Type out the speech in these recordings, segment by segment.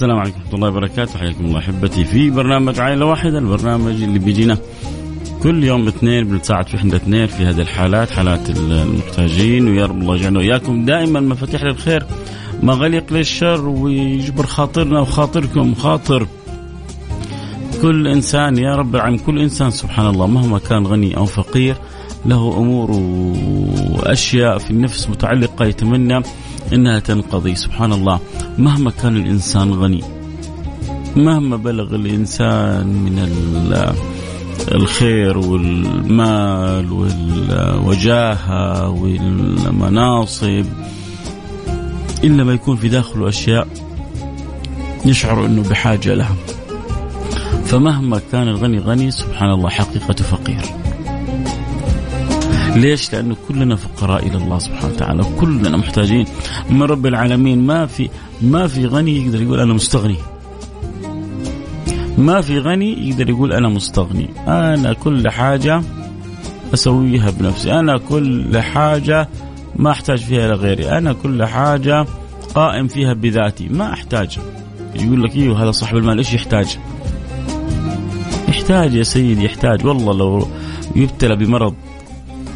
السلام عليكم ورحمة الله وبركاته. حياكم الله أحبتي في برنامج عائلة واحدة البرنامج اللي بيجينا كل يوم اثنين بنتساعد في إحنا اثنين في هذه الحالات حالات المحتاجين ويا رب الله يجعلنا وإياكم دائما مفاتيح للخير مغاليق للشر ويجبر خاطرنا وخاطركم خاطر كل إنسان. يا رب العالمين كل إنسان سبحان الله مهما كان غني أو فقير له أمور وأشياء في النفس متعلقة يتمنى إنها تنقضي سبحان الله مهما كان الإنسان غني مهما بلغ الإنسان من الخير والمال والوجاهة والمناصب الا ما يكون في داخله أشياء يشعر إنه بحاجة لها. فمهما كان الغني غني سبحان الله حقيقته فقير. ليش؟ لأنه كلنا فقراء إلى الله سبحانه وتعالى كلنا محتاجين. من رب العالمين ما في ما في غني يقدر يقول أنا مستغني. ما في غني يقدر يقول أنا مستغني. أنا كل حاجة أسويها بنفسي. أنا كل حاجة ما أحتاج فيها لغيري أنا كل حاجة قائم فيها بذاتي. ما أحتاج. يقول لك أيوه هذا صاحب المال إيش يحتاج؟ يحتاج يا سيدي يحتاج. والله لو يبتلى بمرض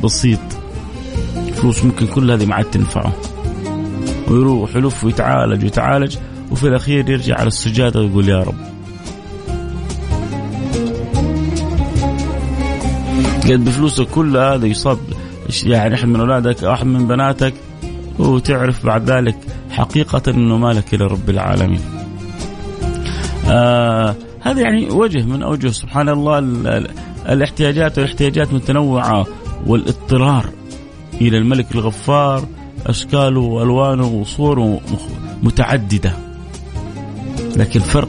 بسيط. فلوس ممكن كل هذه ما عاد تنفعه. ويروح يلف ويتعالج ويتعالج وفي الأخير يرجع على السجادة ويقول يا رب. قد بفلوسك كلها هذا يصاب يعني احد من أولادك أو احد من بناتك وتعرف بعد ذلك حقيقة إنه مالك إلى رب العالمين. آه هذا يعني وجه من أوجه سبحان الله الاحتياجات والإحتياجات متنوعة. والاضطرار إلى الملك الغفار أشكاله وألوانه وصوره متعددة. لكن فرق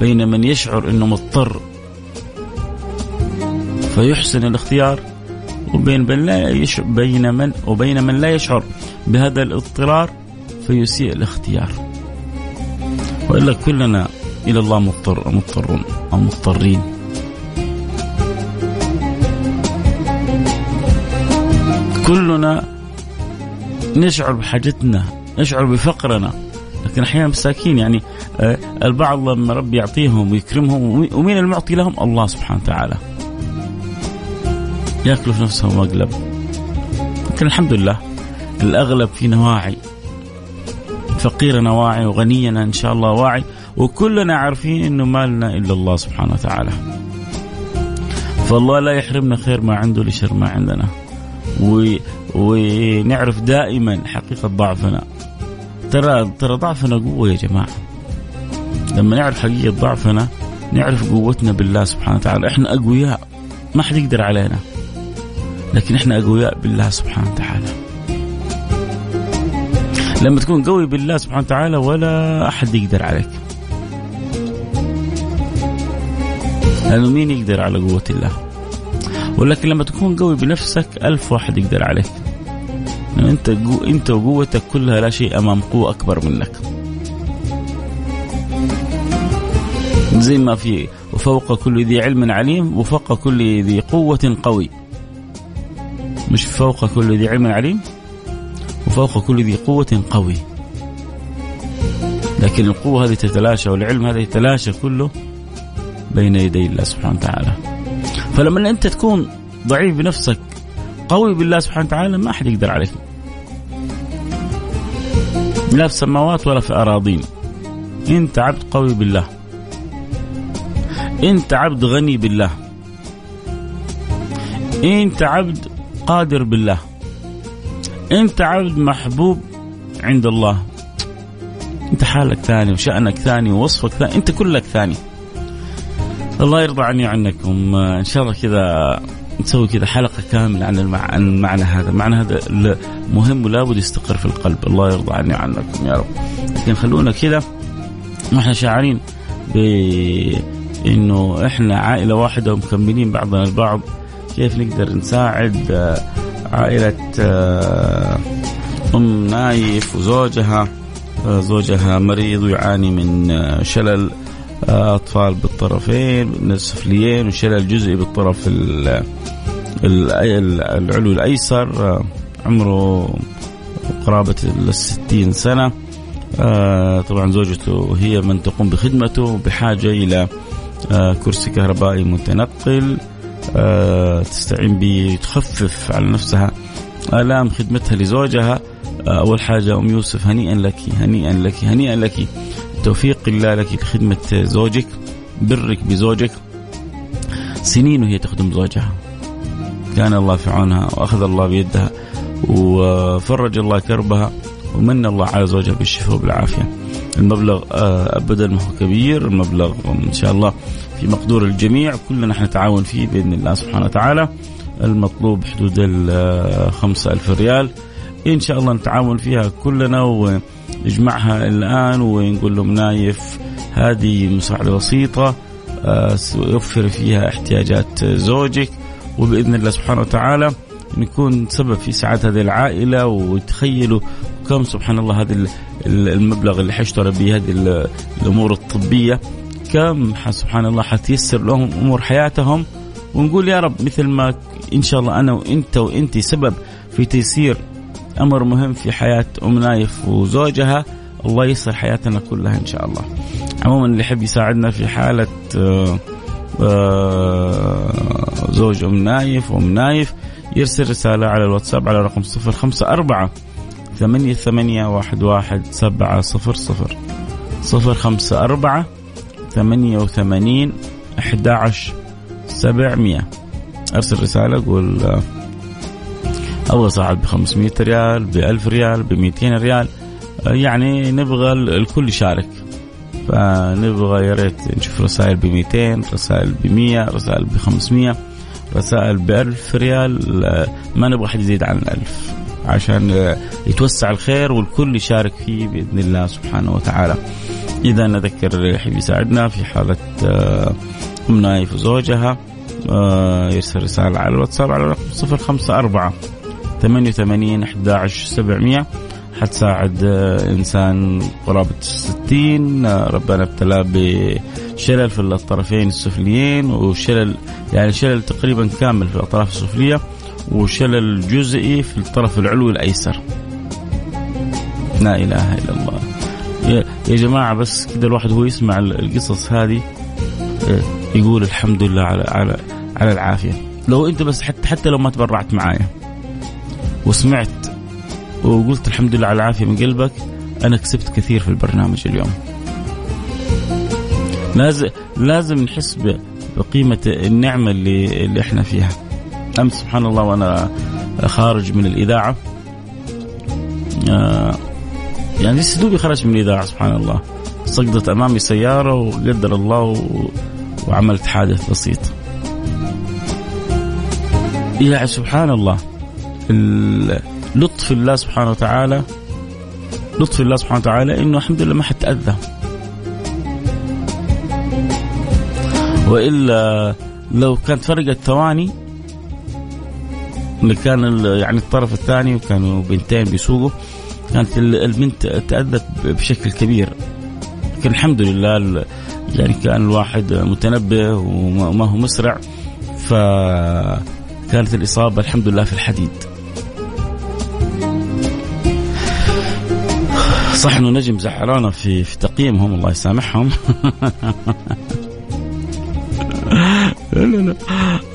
بين من يشعر إنه مضطر فيحسن الاختيار وبين من لا يشعر بين من وبين من لا يشعر بهذا الاضطرار فيسيء الاختيار. وإلا كلنا إلى الله مضطر مضطرون أو مضطرين. كلنا نشعر بحاجتنا نشعر بفقرنا لكن أحيانا مساكين يعني آه، البعض لما ربي يعطيهم ويكرمهم ومين المعطي لهم؟ الله سبحانه وتعالى. ياكلوا في نفسهم مقلب. لكن الحمد لله الأغلب فينا واعي. فقيرنا واعي وغنينا إن شاء الله واعي وكلنا عارفين إنه ما لنا إلا الله سبحانه وتعالى. فالله لا يحرمنا خير ما عنده لشر ما عندنا. و... ونعرف دائما حقيقة ضعفنا. ترى ترى ضعفنا قوة يا جماعة. لما نعرف حقيقة ضعفنا نعرف قوتنا بالله سبحانه وتعالى. إحنا أقوياء ما حد يقدر علينا. لكن إحنا أقوياء بالله سبحانه وتعالى. لما تكون قوي بالله سبحانه وتعالى ولا أحد يقدر عليك. لأنه مين يقدر على قوة الله؟ ولكن لما تكون قوي بنفسك ألف واحد يقدر عليك. يعني أنت جو أنت وقوتك كلها لا شيء أمام قوة أكبر منك. زي ما في وفوق كل ذي علم عليم وفوق كل ذي قوة قوي. مش فوق كل ذي علم عليم وفوق كل ذي قوة قوي. لكن القوة هذه تتلاشى والعلم هذا يتلاشى كله بين يدي الله سبحانه وتعالى. فلما انت تكون ضعيف بنفسك قوي بالله سبحانه وتعالى ما أحد يقدر عليك. لا في السماوات ولا في أراضين. أنت عبد قوي بالله. أنت عبد غني بالله. أنت عبد قادر بالله. أنت عبد محبوب عند الله. أنت حالك ثاني وشأنك ثاني ووصفك ثاني. أنت كلك ثاني. الله يرضى عني وعنكم. إن شاء الله كذا نسوي كذا حلقة كاملة عن المعنى هذا، المعنى هذا مهم ولابد يستقر في القلب، الله يرضى عني وعنكم يا رب. لكن خلونا كذا وإحنا شاعرين بانه إحنا عائلة واحدة ومكملين بعضنا البعض. كيف نقدر نساعد آه، عائلة آه، أم نايف وزوجها؟ آه، زوجها مريض ويعاني من شلل. أطفال بالطرفين السفليين وشلل جزئي بالطرف العلوي الأيسر عمره قرابة الستين سنة. طبعا زوجته هي من تقوم بخدمته بحاجة إلى كرسي كهربائي متنقل آه، تستعين به تخفف على نفسها آلام خدمتها لزوجها. آه، أول حاجة أم يوسف هنيئا لك هنيئا لك هنيئا لك. توفيق الله لك لخدمة زوجك برك بزوجك. سنين وهي تخدم زوجها. كان الله في عونها وأخذ الله بيدها وفرج الله كربها ومن الله على زوجها بالشفاء وبالعافية. المبلغ آه، أبدا ما هو كبير المبلغ إن شاء الله في مقدور الجميع. كلنا نتعاون فيه بإذن الله سبحانه وتعالى. المطلوب حدود ال 5000 ريال. إن شاء الله نتعاون فيها كلنا ونجمعها الآن ونقول لهم نايف هذه مساعده بسيطة آه، يوفر فيها احتياجات زوجك وبإذن الله سبحانه وتعالى نكون سبب في سعادة هذه العائلة وتخيلوا كم سبحان الله هذا المبلغ اللي حيشترى به هذه الأمور الطبية كم سبحان الله حتيسر لهم أمور حياتهم. ونقول يا رب مثل ما إن شاء الله أنا وإنت وانت سبب في تيسير أمر مهم في حياة أم نايف وزوجها. الله يسر حياتنا كلها إن شاء الله. عموما اللي يحب يساعدنا في حالة آه، آه، زوج أم نايف وأم نايف يرسل رسالة على الواتساب على رقم 054 ثمانية ثمانية واحد واحد سبعة صفر صفر. صفر خمسة أربعة 88 11 700 أرسل رسالة قول آه، أبغى صاحب ب 500 ريال ب 1000 ريال ب 200 ريال. يعني نبغى الكل يشارك. فنبغى يا ريت نشوف رسائل ب 200 رسائل ب 100 رسائل ب 500 رسائل ب 1000 ريال. ما نبغى حد يزيد عن 1000 عشان يتوسع الخير والكل يشارك فيه بإذن الله سبحانه وتعالى. إذا نذكر يحب يساعدنا في حالة آه، أم نايف وزوجها. آه، يرسل رسالة على الواتساب على رقم 054 88 11 700 حتساعد آه، إنسان قرابة 60 ربنا ابتلاه بشلل في الطرفين السفليين وشلل يعني شلل تقريبا كامل في الأطراف السفلية وشلل جزئي في الطرف العلوي الأيسر. لا إله إلا الله. يا جماعة بس كده الواحد هو يسمع القصص هذه آه، يقول الحمد لله على على على العافية. لو أنت بس حتى حتى لو ما تبرعت معايا. وسمعت وقلت الحمد لله على العافية من قلبك أنا كسبت كثير في البرنامج اليوم. لازم لازم نحس بقيمة النعمة اللي اللي إحنا فيها. أمس سبحان الله وأنا خارج من الإذاعة. آه يعني لسه دوبي خرج من الإذاعة سبحان الله. سقطت أمامي سيارة وقدر الله. وعملت حادث بسيط. يعني سبحان الله. لطف الله سبحانه وتعالى لطف الله سبحانه وتعالى إنه الحمد لله ما حد تأذى. وإلا لو كانت فرقت ثواني اللي كان يعني الطرف الثاني وكانوا بنتين بيسوقوا كانت البنت تأذت بشكل كبير. لكن الحمد لله يعني كان الواحد متنبه وما هو مسرع فكانت الإصابة الحمد لله في الحديد. صح إنه نجم زعلانة في في تقييمهم الله يسامحهم. لا لا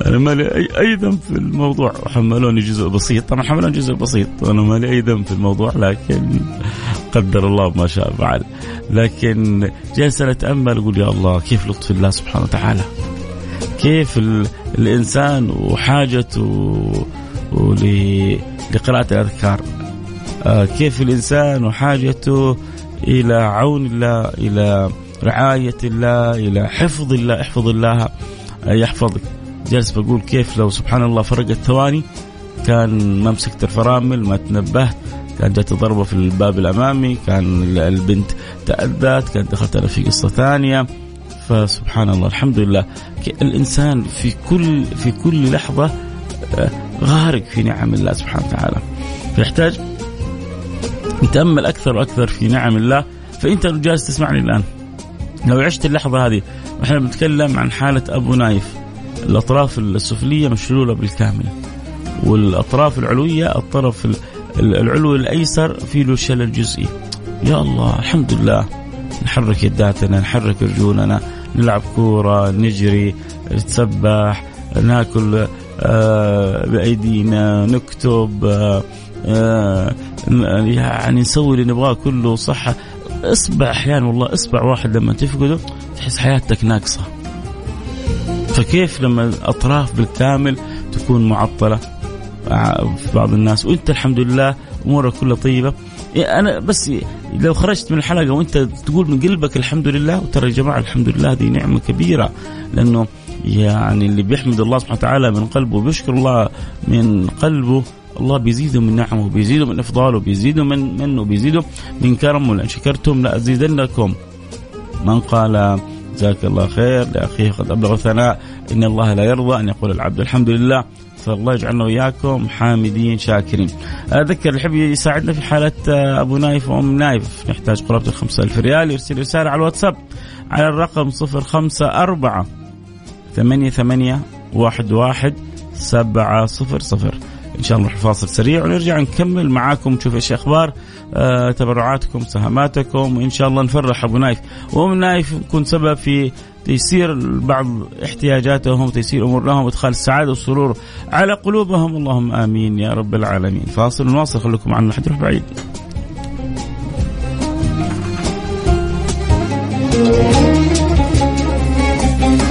أنا مالي اي أي ذنب في الموضوع. حملوني جزء بسيط. طبعا حملوني جزء بسيط. أنا مالي أي ذنب في الموضوع لكن قدر الله ما شاء فعل لكن جالس أتأمل أقول يا الله كيف لطف الله سبحانه وتعالى؟ كيف الإنسان وحاجته لقراءة الأذكار؟ كيف الإنسان وحاجته إلى عون الله إلى رعاية الله إلى حفظ الله احفظ الله يحفظك. جالس بقول كيف لو سبحان الله فرقت ثواني؟ كان ما مسكت الفرامل ما تنبهت كان جات ضربة في الباب الأمامي كان البنت تأذت كان دخلت أنا في قصة ثانية. فسبحان الله الحمد لله. الإنسان في كل في كل لحظة آه، غارق في نعم الله سبحانه وتعالى. فيحتاج نتأمل أكثر وأكثر في نعم الله. فأنت جالس تسمعني الآن. لو عشت اللحظة هذه وإحنا بنتكلم عن حالة أبو نايف. الأطراف السفلية مشلولة بالكامل. والأطراف العلوية الطرف العلوي الأيسر في له شلل جزئي يا الله الحمد لله. نحرك يداتنا نحرك رجولنا. نلعب كورة نجري نتسبح ناكل آه بأيدينا نكتب آه آه يعني نسوي اللي نبغاه كله صح اصبع أحيانا والله اصبع واحد لما تفقده تحس حياتك ناقصة. فكيف لما الأطراف بالكامل تكون معطلة؟ في بعض الناس. وأنت الحمد لله أمورك كلها طيبة. أنا بس لو خرجت من الحلقة وأنت تقول من قلبك الحمد لله وترى يا جماعة الحمد لله هذه نعمة كبيرة. لأنه يعني اللي بيحمد الله سبحانه وتعالى من قلبه وبيشكر الله من قلبه. الله بيزيده من نعمه وبيزيده من إفضاله وبيزيده من منه وبيزيده من كرمه. لأن شكرتم لأزيدنكم. من قال جزاك الله خير لأخيه قد أبلغ ثناء إن الله لا يرضى أن يقول العبد الحمد لله. فالله يجعلنا وإياكم حامدين شاكرين. أذكر اللي يحب يساعدنا في حالة آه، أبو نايف وأم نايف. نحتاج قرابة الخمسة ألف ريال. يرسل رسالة على الواتساب على الرقم صفر خمسة أربعة ثمانية ثمانية واحد واحد سبعة صفر صفر. إن شاء الله نروح فاصل سريع ونرجع نكمل معاكم. نشوف إيش أخبار آه تبرعاتكم سهاماتكم وإن شاء الله نفرح أبو نايف. وأم نايف نكون سبب في تيسير بعض احتياجاتهم تيسير أمور لهم وادخال السعادة والسرور على قلوبهم. اللهم آمين يا رب العالمين. فاصل ونواصل خليكم معنا لحد يروح بعيد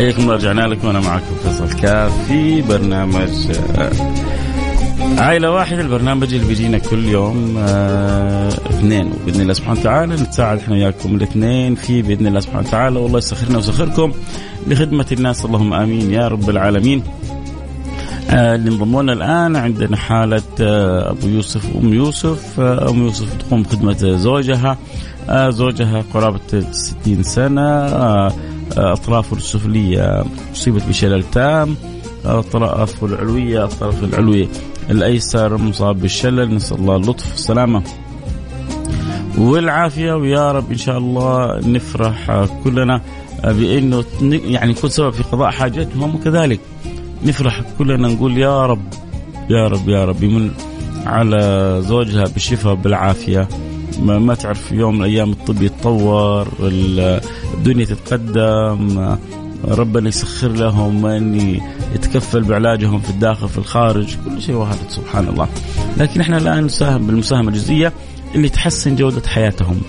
حياكم الله رجعنا لكم وأنا معكم فيصل كاف في برنامج آه، عائلة واحدة البرنامج اللي بيجينا كل يوم آه، اثنين. وباذن الله سبحانه وتعالى نتساعد إحنا وياكم الاثنين في بإذن الله سبحانه وتعالى. والله يسخرنا ويسخركم لخدمة الناس. اللهم آمين يا رب العالمين. آه، اللي انضموا لنا الآن عندنا حالة أبو يوسف وام يوسف، أم يوسف تقوم بخدمة زوجها. زوجها قرابة 60 سنة. اطرافه السفلية أصيبت بشلل تام. اطرافه العلوية الطرف العلوي الأيسر مصاب بالشلل. نسأل الله اللطف والسلامة والعافية. ويا رب إن شاء الله نفرح كلنا بإنه يعني نكون سبب في قضاء حاجتهم. وكذلك نفرح كلنا نقول يا رب يا رب يا رب يمن على زوجها بالشفاء بالعافيه ما, ما تعرف يوم من الأيام الطب يتطور الدنيا تتقدم ربنا يسخر لهم إني يتكفل بعلاجهم في الداخل في الخارج كل شيء وارد سبحان الله. لكن إحنا الآن نساهم بالمساهمة الجزئية اللي تحسن جودة حياتهم.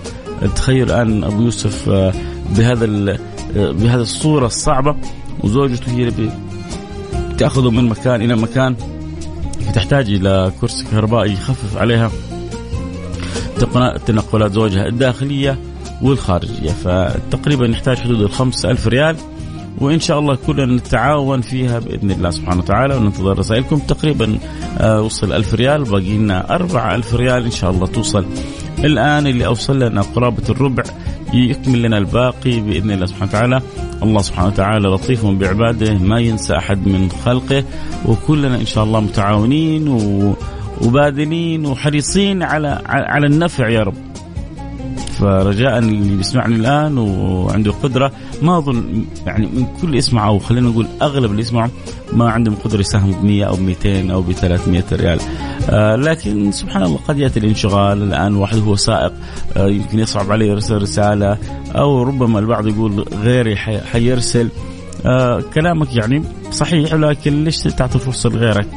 تخيل الآن أبو يوسف آه، بهذا آه، بهذه الصورة الصعبة وزوجته هي اللي تاخذه من مكان إلى مكان تحتاج إلى كرسي كهربائي يخفف عليها. تنقلات زوجها الداخلية والخارجية. فتقريبا نحتاج حدود الخمس ألف ريال وإن شاء الله كلنا نتعاون فيها بإذن الله سبحانه وتعالى وننتظر رسائلكم. تقريبا آه، وصل ألف ريال باقي لنا أربعة ألف ريال إن شاء الله توصل الآن. اللي أوصل لنا قرابة الربع يكمل لنا الباقي بإذن الله سبحانه وتعالى. الله سبحانه وتعالى لطيف بعباده ما ينسى أحد من خلقه وكلنا إن شاء الله متعاونين و وباذلين وحريصين على على النفع يا رب. فرجاء اللي بيسمعني الآن وعنده قدرة ما أظن يعني من كل يسمع أو خلينا نقول أغلب اللي يسمعوا ما عندهم قدرة يساهموا ب 100 أو 200 أو ب 300 ريال. آه لكن سبحان الله قد يأتي الانشغال. الآن واحد هو سائق آه يمكن يصعب عليه يرسل رسالة أو ربما البعض يقول غيري حيرسل. آه كلامك يعني صحيح لكن ليش تعطي فرصة لغيرك؟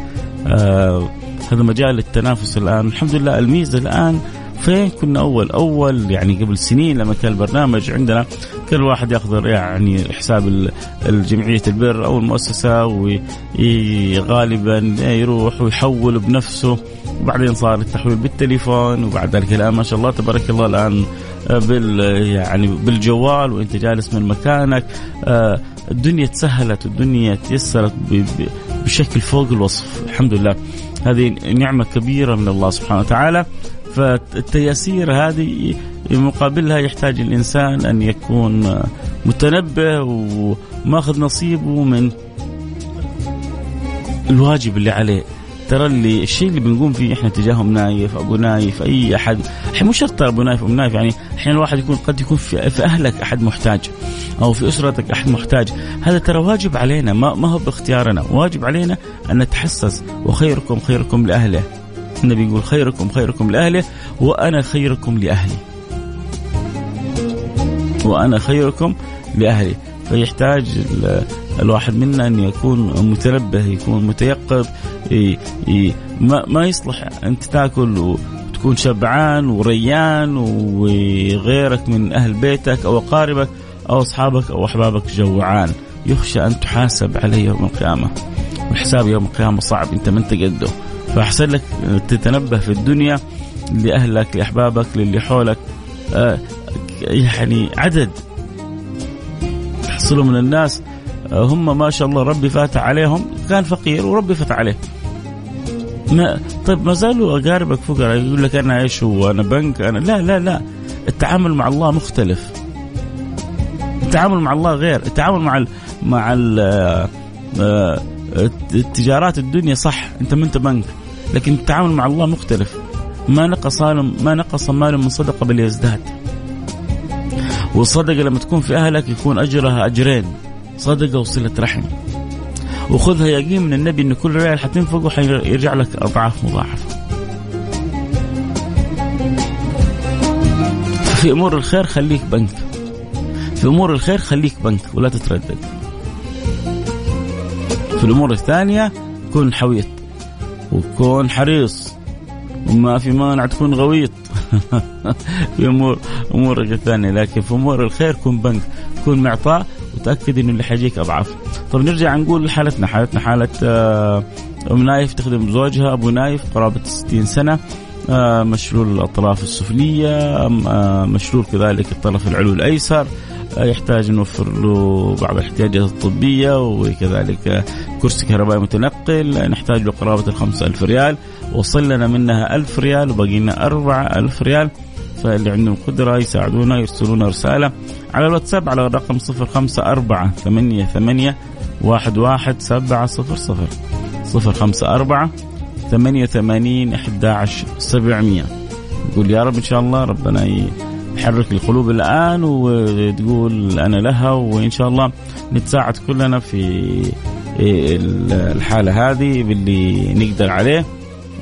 آه هذا مجال التنافس الآن. الحمد لله الميزة الآن فين؟ كنا أول أول يعني قبل سنين لما كان البرنامج عندنا كل واحد ياخذ يعني حساب الجمعية البر أو المؤسسة وغالبا يروح ويحول بنفسه. وبعدين صار التحويل بالتليفون وبعد ذلك الآن ما شاء الله تبارك الله الآن بال يعني بالجوال وأنت جالس من مكانك. آه، الدنيا تسهلت والدنيا تيسرت بشكل فوق الوصف. الحمد لله. هذه نعمة كبيرة من الله سبحانه وتعالى. فالتياسير هذه مقابلها يحتاج الإنسان أن يكون متنبه وماخذ نصيبه من الواجب اللي عليه. ترى اللي الشيء اللي بنقوم فيه إحنا تجاههم نايف أبو نايف أي أحد. مو شرط أبو نايف ام نايف يعني أحيانا الواحد يكون قد يكون في, في أهلك أحد محتاج أو في أسرتك أحد محتاج. هذا ترى واجب علينا ما, ما هو باختيارنا. واجب علينا أن نتحسس وخيركم خيركم لأهله. النبي يقول خيركم خيركم لأهله وأنا خيركم لأهلي. وأنا خيركم لأهلي. فيحتاج الواحد منا أن يكون متنبه يكون متيقظ ما, ما يصلح. أنت تاكل وتكون شبعان وريان وغيرك من أهل بيتك أو أقاربك أو أصحابك أو أحبابك جوعان. يخشى أن تحاسب عليه يوم القيامة. والحساب يوم القيامة صعب. أنت ما أنت قده. فأحسن لك تتنبه في الدنيا لأهلك لأحبابك للي حولك. آه، يعني عدد. تحصلوا من الناس. آه، هم ما شاء الله ربي فاتح عليهم. كان فقير وربي فتح عليه. ما طيب ما زالوا أقاربك فقراء يقول لك أنا إيش هو؟ أنا بنك؟ أنا لا لا لا. التعامل مع الله مختلف. التعامل مع الله غير. التعامل مع ال مع ال آه، التجارات الدنيا صح. أنت ما أنت بنك. لكن التعامل مع الله مختلف. ما نقص ما نقص مال من صدقه بل يزداد والصدقه لما تكون في أهلك يكون أجرها أجرين. صدقة وصلة رحم. وخذها يقين من النبي إن كل ريال حتنفقه حيرجع لك أضعاف مضاعفه في أمور الخير خليك بنك. في أمور الخير خليك بنك ولا تتردد. في الأمور الثانية كن حويط وكون حريص وما في مانع تكون غويط. في امور أمورك الثانية لكن في أمور الخير كن بنك. كن معطاء وتأكد إنه اللي حيجيك أضعاف. طب نرجع نقول حالتنا. حالتنا حالة آه، أم نايف تخدم زوجها أبو نايف قرابة 60 سنة آه، مشلول الأطراف السفلية آه، مشلول كذلك الطرف العلوي الأيسر يحتاج نوفر له بعض الاحتياجات الطبية وكذلك كرسي كهربائي متنقل نحتاج له قرابة الخمسة ألف ريال. وصل لنا منها ألف ريال وبقي لنا أربعة ألف ريال. فاللي عندهم قدرة يساعدونا يرسلونا رسالة على الواتساب على الرقم صفر خمسة أربعة ثمانية ثمانية واحد واحد سبعة صفر صفر. صفر خمسة أربعة ثمانية ثمانين أحد عشر سبعمية. يقول يا رب إن شاء الله ربنا تحرك القلوب الآن وتقول أنا لها وإن شاء الله نتساعد كلنا في الحالة هذه باللي نقدر عليه.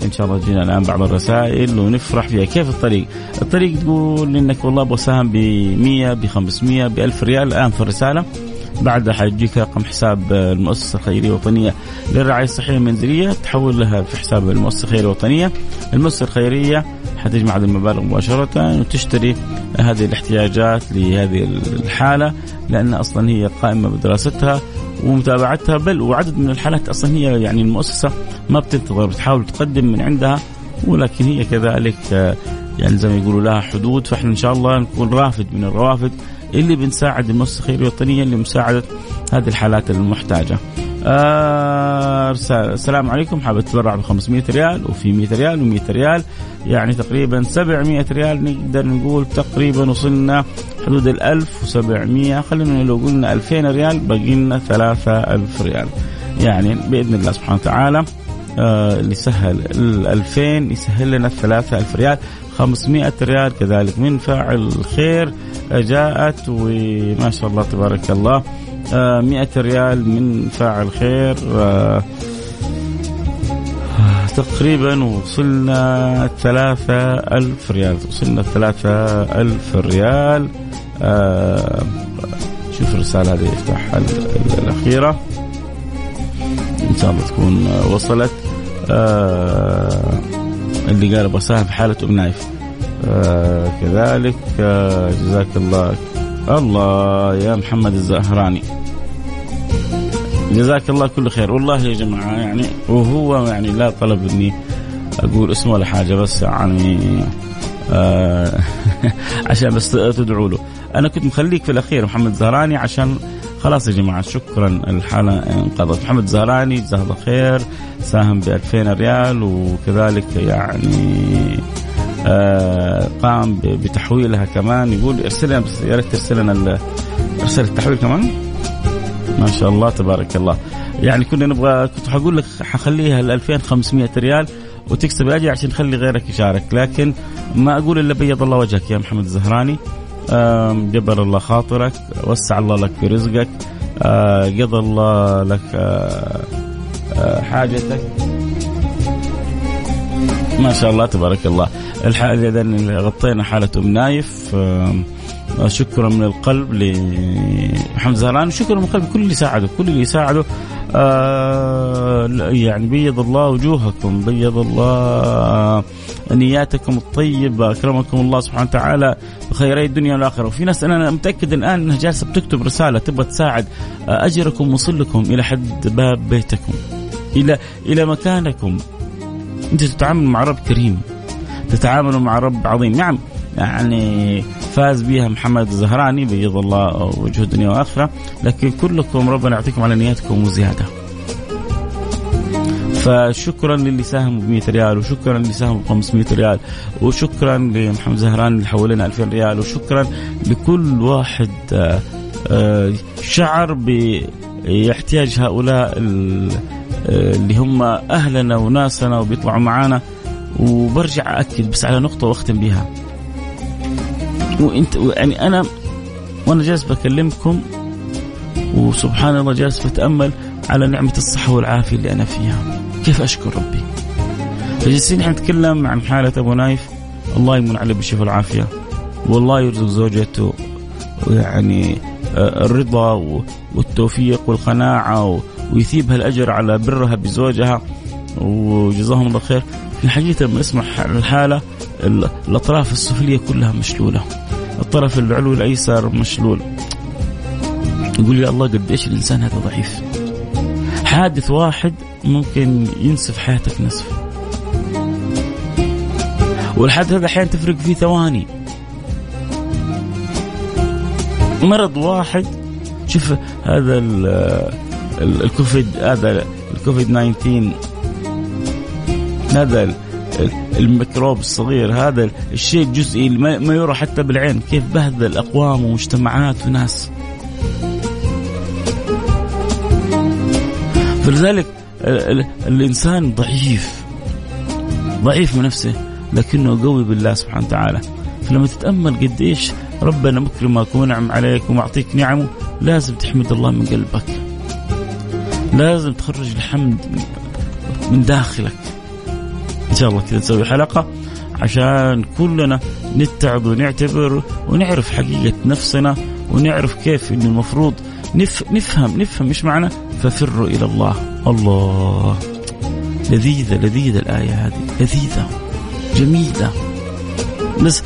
إن شاء الله تجينا الآن بعض الرسائل ونفرح فيها. كيف الطريق؟ الطريق تقول إنك والله سهم ب 100 ب 500 ب 1000 ريال. الآن في الرسالة بعدها حيجيك رقم حساب المؤسسة الخيرية الوطنية للرعاية الصحية المنزلية. تحول لها في حساب المؤسسة الخيرية الوطنية. المؤسسة الخيرية حتجمع هذه المبالغ مباشرة وتشتري هذه الاحتياجات لهذه الحالة لأن أصلا هي قائمة بدراستها ومتابعتها. بل وعدد من الحالات أصلا هي يعني المؤسسة ما بتنتظر بتحاول تقدم من عندها ولكن هي كذلك يعني زي ما يقولوا لها حدود. فإحنا إن شاء الله نكون رافد من الروافد. اللي بنساعد المؤسسة الوطنية لمساعده هذه الحالات المحتاجة. آه السلام عليكم. حاب أتبرع ب 500 ريال وفي 100 ريال و100 ريال يعني تقريبا 700 ريال نقدر نقول تقريبا وصلنا حدود ال 1700 خلينا لو قلنا 2000 ريال باقي لنا 3000 ريال. يعني بإذن الله سبحانه وتعالى آه اللي سهل ال 2000 يسهل لنا 3000 ريال. 500 ريال كذلك. من فاعل الخير جاءت وما شاء الله تبارك الله آه 100 ريال من فاعل خير آه تقريبا وصلنا ثلاثة ألف ريال. وصلنا ثلاثة ألف ريال. آه شوف الرسالة هذه يفتحها الأخيرة. إن شاء الله تكون وصلت. آه اللي قال أبغى في حالة أم نايف. آه كذلك آه جزاك الله الله يا محمد الزهراني. جزاك الله كل خير. والله يا جماعة يعني وهو يعني لا طلب إني أقول اسمه ولا حاجة بس يعني آه عشان بس تدعوا له. أنا كنت مخليك في الأخير محمد زهراني عشان خلاص يا جماعة شكرا الحالة انقضت. محمد زهراني جزاه الله خير ساهم ب 2000 ريال وكذلك يعني آه قام بتحويلها كمان. يقول ارسلنا بس يا ريت ترسل لنا ارسل التحويل كمان. ما شاء الله تبارك الله. يعني كنا نبغى كنت حقول لك حخليها ال 2500 ريال وتكسب الأجر عشان تخلي غيرك يشارك. لكن ما أقول إلا بيض الله وجهك يا محمد الزهراني جبر الله خاطرك وسع الله لك في رزقك آه، قضى الله لك آه، آه، حاجتك. ما شاء الله تبارك الله. الحالة إذا غطينا حالة أم نايف شكرا من القلب لمحمد زهران شكرا من القلب كل اللي ساعده كل اللي ساعده. آه يعني بيض الله وجوهكم بيض الله نياتكم الطيبة أكرمكم الله سبحانه وتعالى بخيري الدنيا والآخرة. وفي ناس أنا متأكد الآن أنها جالسة بتكتب رسالة تبغى تساعد أجركم وصل لكم إلى حد باب بيتكم إلى إلى مكانكم. أنت تتعامل مع رب كريم تتعامل مع رب عظيم. نعم يعني فاز بها محمد الزهراني بيض الله وجه الدنيا وآخرة. لكن كلكم ربنا يعطيكم على نياتكم وزيادة. فشكرا للي ساهم ب 100 ريال وشكرا للي ساهم ب 500 ريال وشكرا لمحمد زهران اللي حول لنا 2000 ريال وشكرا لكل واحد آه، آه، شعر باحتياج هؤلاء آه، اللي هم أهلنا وناسنا وبيطلعوا معانا. وبرجع اكد بس على نقطة وأختم بها وانت يعني أنا وأنا جالس بكلمكم وسبحان الله جالس بتأمل على نعمة الصحة والعافية اللي أنا فيها. كيف أشكر ربي؟ فجالسين إحنا نتكلم عن حالة أبو نايف. الله يمن عليه بالشفاء والعافية. والله يرزق زوجته يعني آه، الرضا والتوفيق والقناعة ويثيبها الاجر على برها بزوجها. وجزاهم الله خير. الحقيقة لما نسمع الحالة الأطراف السفلية كلها مشلولة. الطرف العلوي الأيسر مشلول. يقول يا الله قد إيش الإنسان هذا ضعيف. حادث واحد ممكن ينسف حياتك نسف. والحادث هذا أحيانا تفرق فيه ثواني. مرض واحد شوف هذا الكوفيد هذا الكوفيد 19 هذا الميكروب الصغير هذا الشيء الجزئي ما يرى حتى بالعين. كيف بهذل اقوام ومجتمعات وناس. فلذلك الإنسان ضعيف. ضعيف من نفسه لكنه قوي بالله سبحانه وتعالى. فلما تتأمل قديش ربنا مكرمك ومنعم عليك ومعطيك نعمه لازم تحمد الله من قلبك. لازم تخرج الحمد من داخلك. إن شاء الله كذا نسوي حلقة عشان كلنا نتعظ ونعتبر ونعرف حقيقة نفسنا ونعرف كيف إنه المفروض نف نفهم نفهم إيش معنى ففروا إلى الله. الله. لذيذة لذيذة الآية هذه. لذيذة. جميلة. بس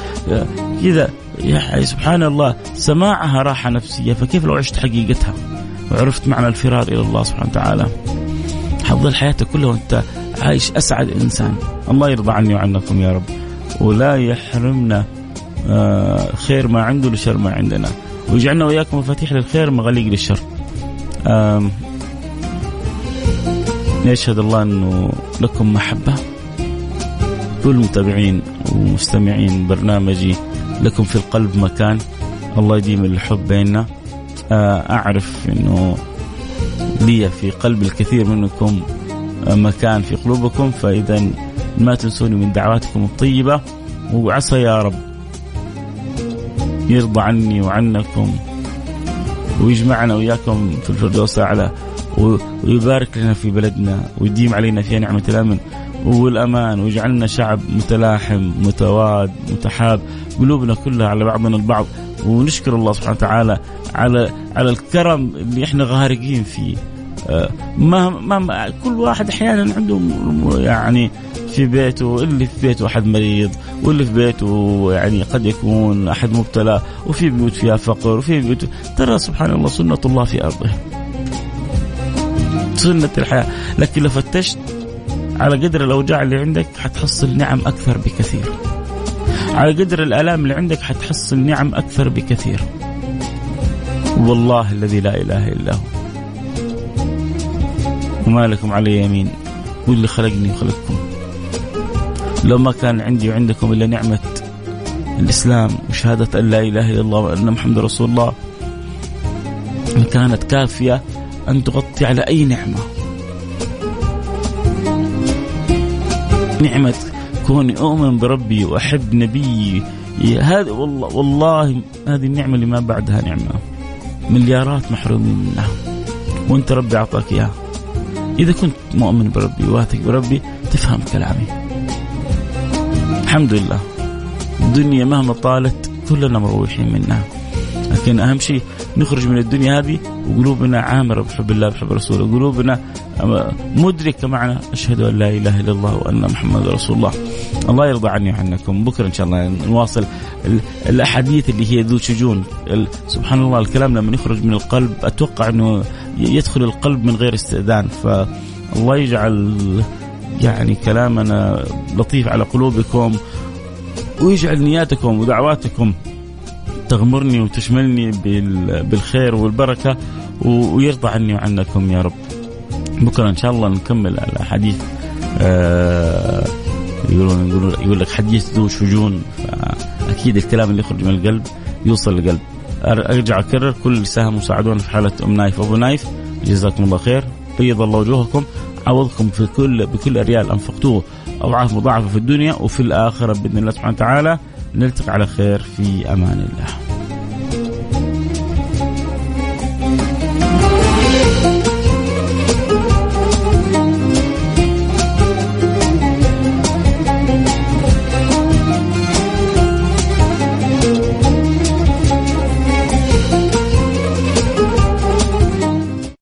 كذا يا سبحان الله سماعها راحة نفسية. فكيف لو عشت حقيقتها؟ وعرفت معنى الفرار إلى الله سبحانه وتعالى؟ حظل حياتك كلها وأنت عايش أسعد إنسان. الله يرضى عني وعنكم يا رب. ولا يحرمنا آه، خير ما عنده لشر ما عندنا. ويجعلنا وإياكم مفاتيح للخير مغاليق للشر. يشهد الله إنه لكم محبة. كل متابعين ومستمعين برنامجي لكم في القلب مكان. الله يديم الحب بيننا. آه، أعرف إنه لي في قلب الكثير منكم مكان في قلوبكم فإذا ما تنسوني من دعواتكم الطيبة وعسى يا رب يرضى عني وعنكم ويجمعنا وإياكم في الفردوس الأعلى ويبارك لنا في بلدنا ويديم علينا فيها نعمة الأمن والأمان ويجعلنا شعب متلاحم متواد متحاب قلوبنا كلها على بعضنا البعض. ونشكر الله سبحانه وتعالى على على الكرم اللي إحنا غارقين فيه. آه، ما ما كل واحد أحيانا عنده يعني في بيته اللي في بيته أحد مريض واللي في بيته يعني قد يكون أحد مبتلى وفي بيوت فيها فقر وفي بيوت ترى سبحان الله سنة الله في أرضه. سنة الحياة. لكن لو فتشت على قدر الأوجاع اللي عندك حتحصل نعم أكثر بكثير. على قدر الآلام اللي عندك حتحصل نعم أكثر بكثير. والله الذي لا إله إلا هو. وما لكم علي يمين. واللي خلقني وخلقكم. لو ما كان عندي وعندكم إلا نعمة الإسلام وشهادة أن لا إله إلا الله وأن محمد رسول الله كانت كافية أن تغطي على أي نعمة. نعمة كوني أؤمن بربي وأحب نبيي. هذا والله والله هذه النعمة اللي ما بعدها نعمة. مليارات محرومين منها. وأنت ربي أعطاك إياها. إذا كنت مؤمن بربي واثق بربي تفهم كلامي. الحمد لله. الدنيا مهما طالت كلنا مروحين منها. لكن أهم شيء نخرج من الدنيا هذه وقلوبنا عامره بحب الله بحب رسوله. قلوبنا مدركه معنا أشهد أن لا إله إلا الله وأن محمد رسول الله. الله يرضى عني وعنكم. بكرة إن شاء الله نواصل الأحاديث اللي هي ذو شجون. سبحان الله الكلام لما يخرج من القلب أتوقع إنه يدخل القلب من غير استئذان. فالله يجعل يعني كلامنا لطيف على قلوبكم ويجعل نياتكم ودعواتكم تغمرني وتشملني بالخير والبركة ويرضى عني وعنكم يا رب. بكرة إن شاء الله نكمل الحديث آه يقولون يقولون يقول لك حديث ذو شجون. أكيد الكلام اللي يخرج من القلب يوصل للقلب. أرجع أكرر كل سهم وساعدونا في حالة أم نايف ابو نايف. جزاكم الله خير. بيض الله وجوهكم. عوضكم في كل بكل ريال أنفقتوه. أضعاف مضاعفة في الدنيا وفي الآخرة بإذن الله سبحانه وتعالى. نلتقي على خير في أمان الله.